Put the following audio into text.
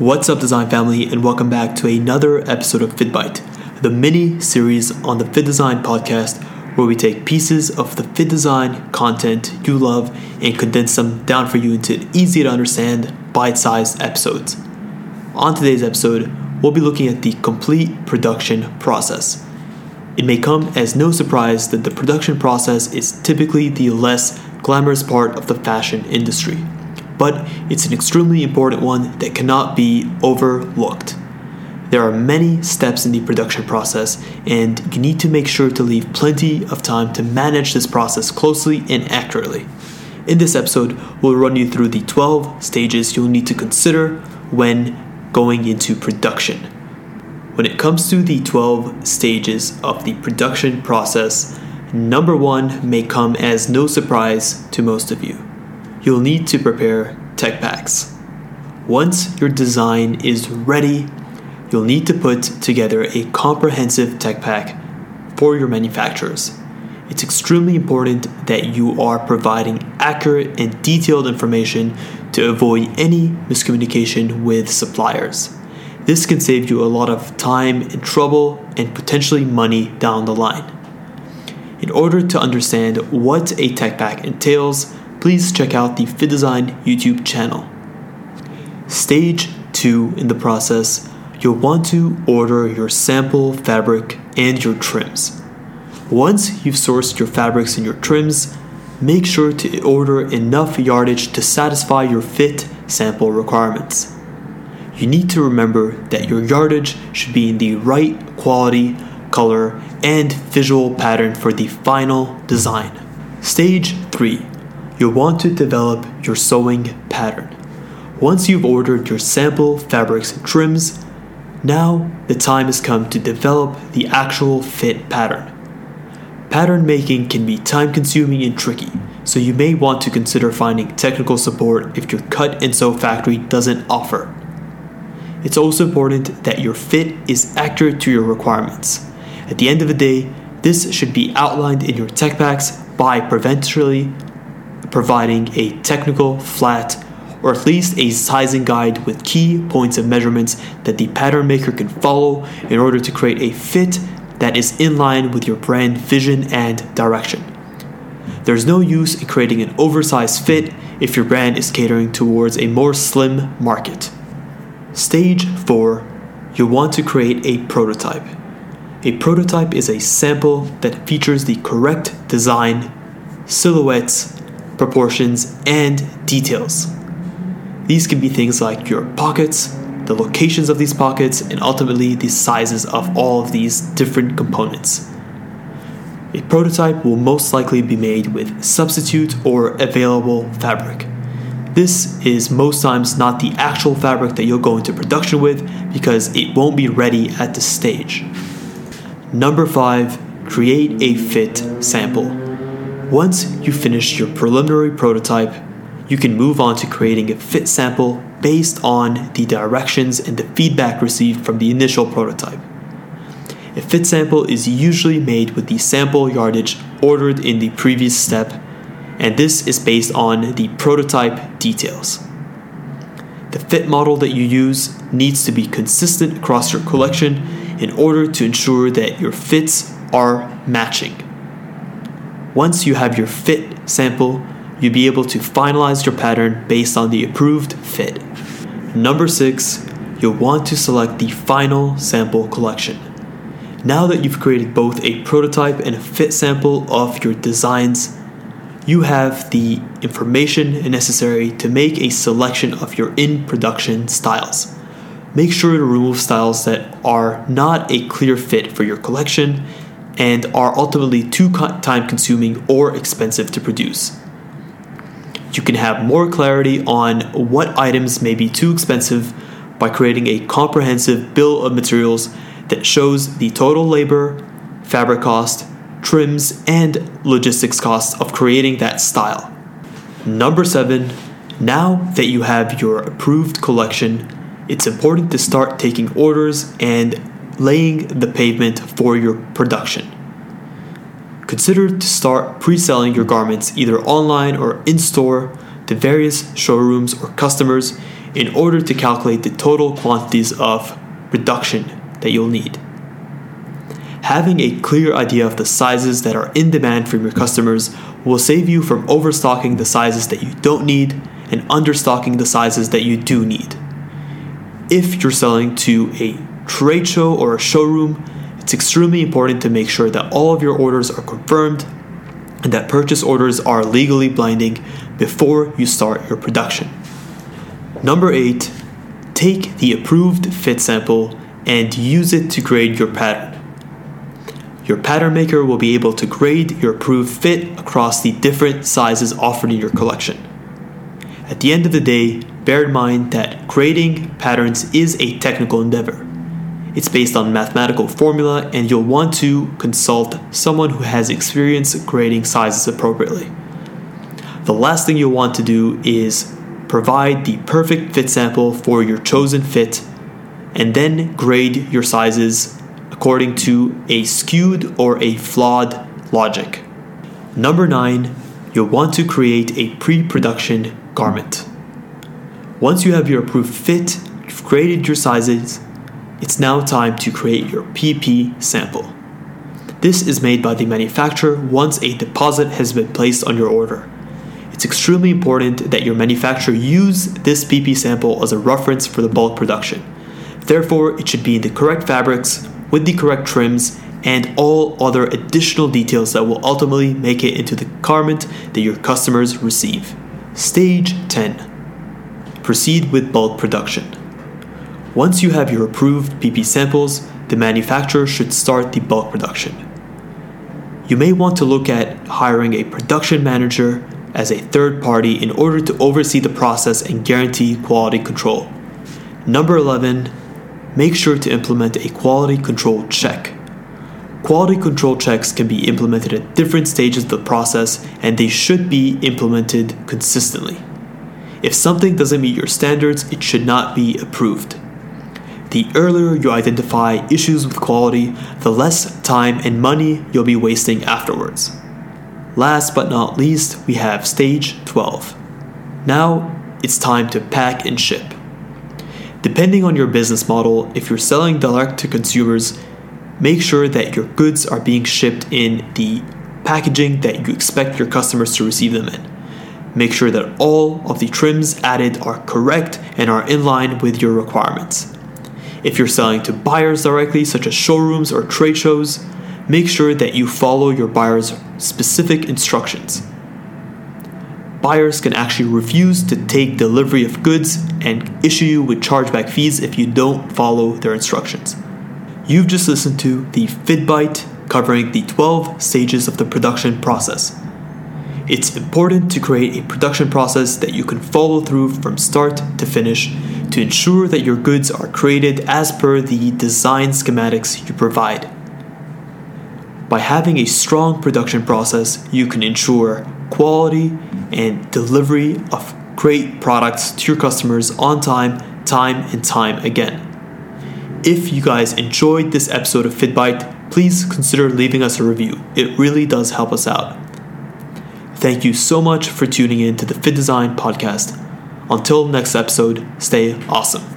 What's up, design family, and welcome back to another episode of FittBite, the mini series on the FittDesign podcast where we take pieces of the FittDesign content you love and condense them down for you into easy to understand, bite sized episodes. On today's episode, we'll be looking at the complete production process. It may come as no surprise that the production process is typically the less glamorous part of the fashion industry but it's an extremely important one that cannot be overlooked. There are many steps in the production process, and you need to make sure to leave plenty of time to manage this process closely and accurately. In this episode, we'll run you through the 12 stages you'll need to consider when going into production. When it comes to the 12 stages of the production process, number one may come as no surprise to most of you you'll need to prepare tech packs. Once your design is ready, you'll need to put together a comprehensive tech pack for your manufacturers. It's extremely important that you are providing accurate and detailed information to avoid any miscommunication with suppliers. This can save you a lot of time and trouble and potentially money down the line. In order to understand what a tech pack entails, please check out the FittDesign YouTube channel. Stage 2 in the process, you'll want to order your sample fabric and your trims. Once you've sourced your fabrics and your trims, make sure to order enough yardage to satisfy your fit sample requirements. You need to remember that your yardage should be in the right quality, color, and visual pattern for the final design. Stage 3 you'll want to develop your sewing pattern. Once you've ordered your sample fabrics and trims, now the time has come to develop the actual fit pattern. Pattern making can be time consuming and tricky, so you may want to consider finding technical support if your cut and sew factory doesn't offer. It's also important that your fit is accurate to your requirements. At the end of the day, this should be outlined in your tech packs by provincially providing a technical, flat, or at least a sizing guide with key points of measurements that the pattern maker can follow in order to create a fit that is in line with your brand vision and direction. There's no use in creating an oversized fit if your brand is catering towards a more slim market. Stage 4 You'll want to create a prototype. A prototype is a sample that features the correct design, silhouettes, proportions, and details. These can be things like your pockets, the locations of these pockets, and ultimately the sizes of all of these different components. A prototype will most likely be made with substitute or available fabric. This is most times not the actual fabric that you'll go into production with because it won't be ready at this stage. Number 5, create a fit sample. Once you finish your preliminary prototype, you can move on to creating a fit sample based on the directions and the feedback received from the initial prototype. A fit sample is usually made with the sample yardage ordered in the previous step, and this is based on the prototype details. The fit model that you use needs to be consistent across your collection in order to ensure that your fits are matching. Once you have your fit sample, you'll be able to finalize your pattern based on the approved fit. Number six, you'll want to select the final sample collection. Now that you've created both a prototype and a fit sample of your designs, you have the information necessary to make a selection of your in production styles. Make sure to remove styles that are not a clear fit for your collection and are ultimately too time consuming or expensive to produce. You can have more clarity on what items may be too expensive by creating a comprehensive bill of materials that shows the total labor, fabric cost, trims, and logistics costs of creating that style. Number seven, now that you have your approved collection, it's important to start taking orders and laying the pavement for your production. Consider to start pre selling your garments either online or in store to various showrooms or customers in order to calculate the total quantities of production that you'll need. Having a clear idea of the sizes that are in demand from your customers will save you from overstocking the sizes that you don't need and understocking the sizes that you do need. If you're selling to a trade show or a showroom, it's extremely important to make sure that all of your orders are confirmed and that purchase orders are legally binding before you start your production. Number eight, take the approved fit sample and use it to grade your pattern. Your pattern maker will be able to grade your approved fit across the different sizes offered in your collection. At the end of the day, bear in mind that grading patterns is a technical endeavor. It's based on mathematical formula, and you'll want to consult someone who has experience grading sizes appropriately. The last thing you'll want to do is provide the perfect fit sample for your chosen fit, and then grade your sizes according to a skewed or a flawed logic. Number nine, you'll want to create a pre production garment. Once you have your approved fit, you've created your sizes, it's now time to create your PP sample. This is made by the manufacturer once a deposit has been placed on your order. It's extremely important that your manufacturer use this PP sample as a reference for the bulk production. Therefore, it should be in the correct fabrics, with the correct trims and all other additional details that will ultimately make it into the garment that your customers receive. Stage 10 Proceed with bulk production. Once you have your approved PP samples, the manufacturer should start the bulk production. You may want to look at hiring a production manager as a third party in order to oversee the process and guarantee quality control. Number 11 make sure to implement a quality control check. Quality control checks can be implemented at different stages of the process and they should be implemented consistently. If something doesn't meet your standards, it should not be approved. The earlier you identify issues with quality, the less time and money you'll be wasting afterwards. Last but not least, we have stage 12. Now it's time to pack and ship. Depending on your business model, if you're selling direct to consumers, make sure that your goods are being shipped in the packaging that you expect your customers to receive them in. Make sure that all of the trims added are correct and are in line with your requirements. If you're selling to buyers directly, such as showrooms or trade shows, make sure that you follow your buyer's specific instructions buyers can actually refuse to take delivery of goods and issue you with chargeback fees if you don't follow their instructions. You've just listened to the FittBite covering the 12 stages of the production process. It's important to create a production process that you can follow through from start to finish to ensure that your goods are created as per the design schematics you provide. By having a strong production process, you can ensure quality and delivery of great products to your customers on time, time and time again. If you guys enjoyed this episode of FittBite, please consider leaving us a review. It really does help us out. Thank you so much for tuning in to the FittDesign podcast. Until next episode, stay awesome.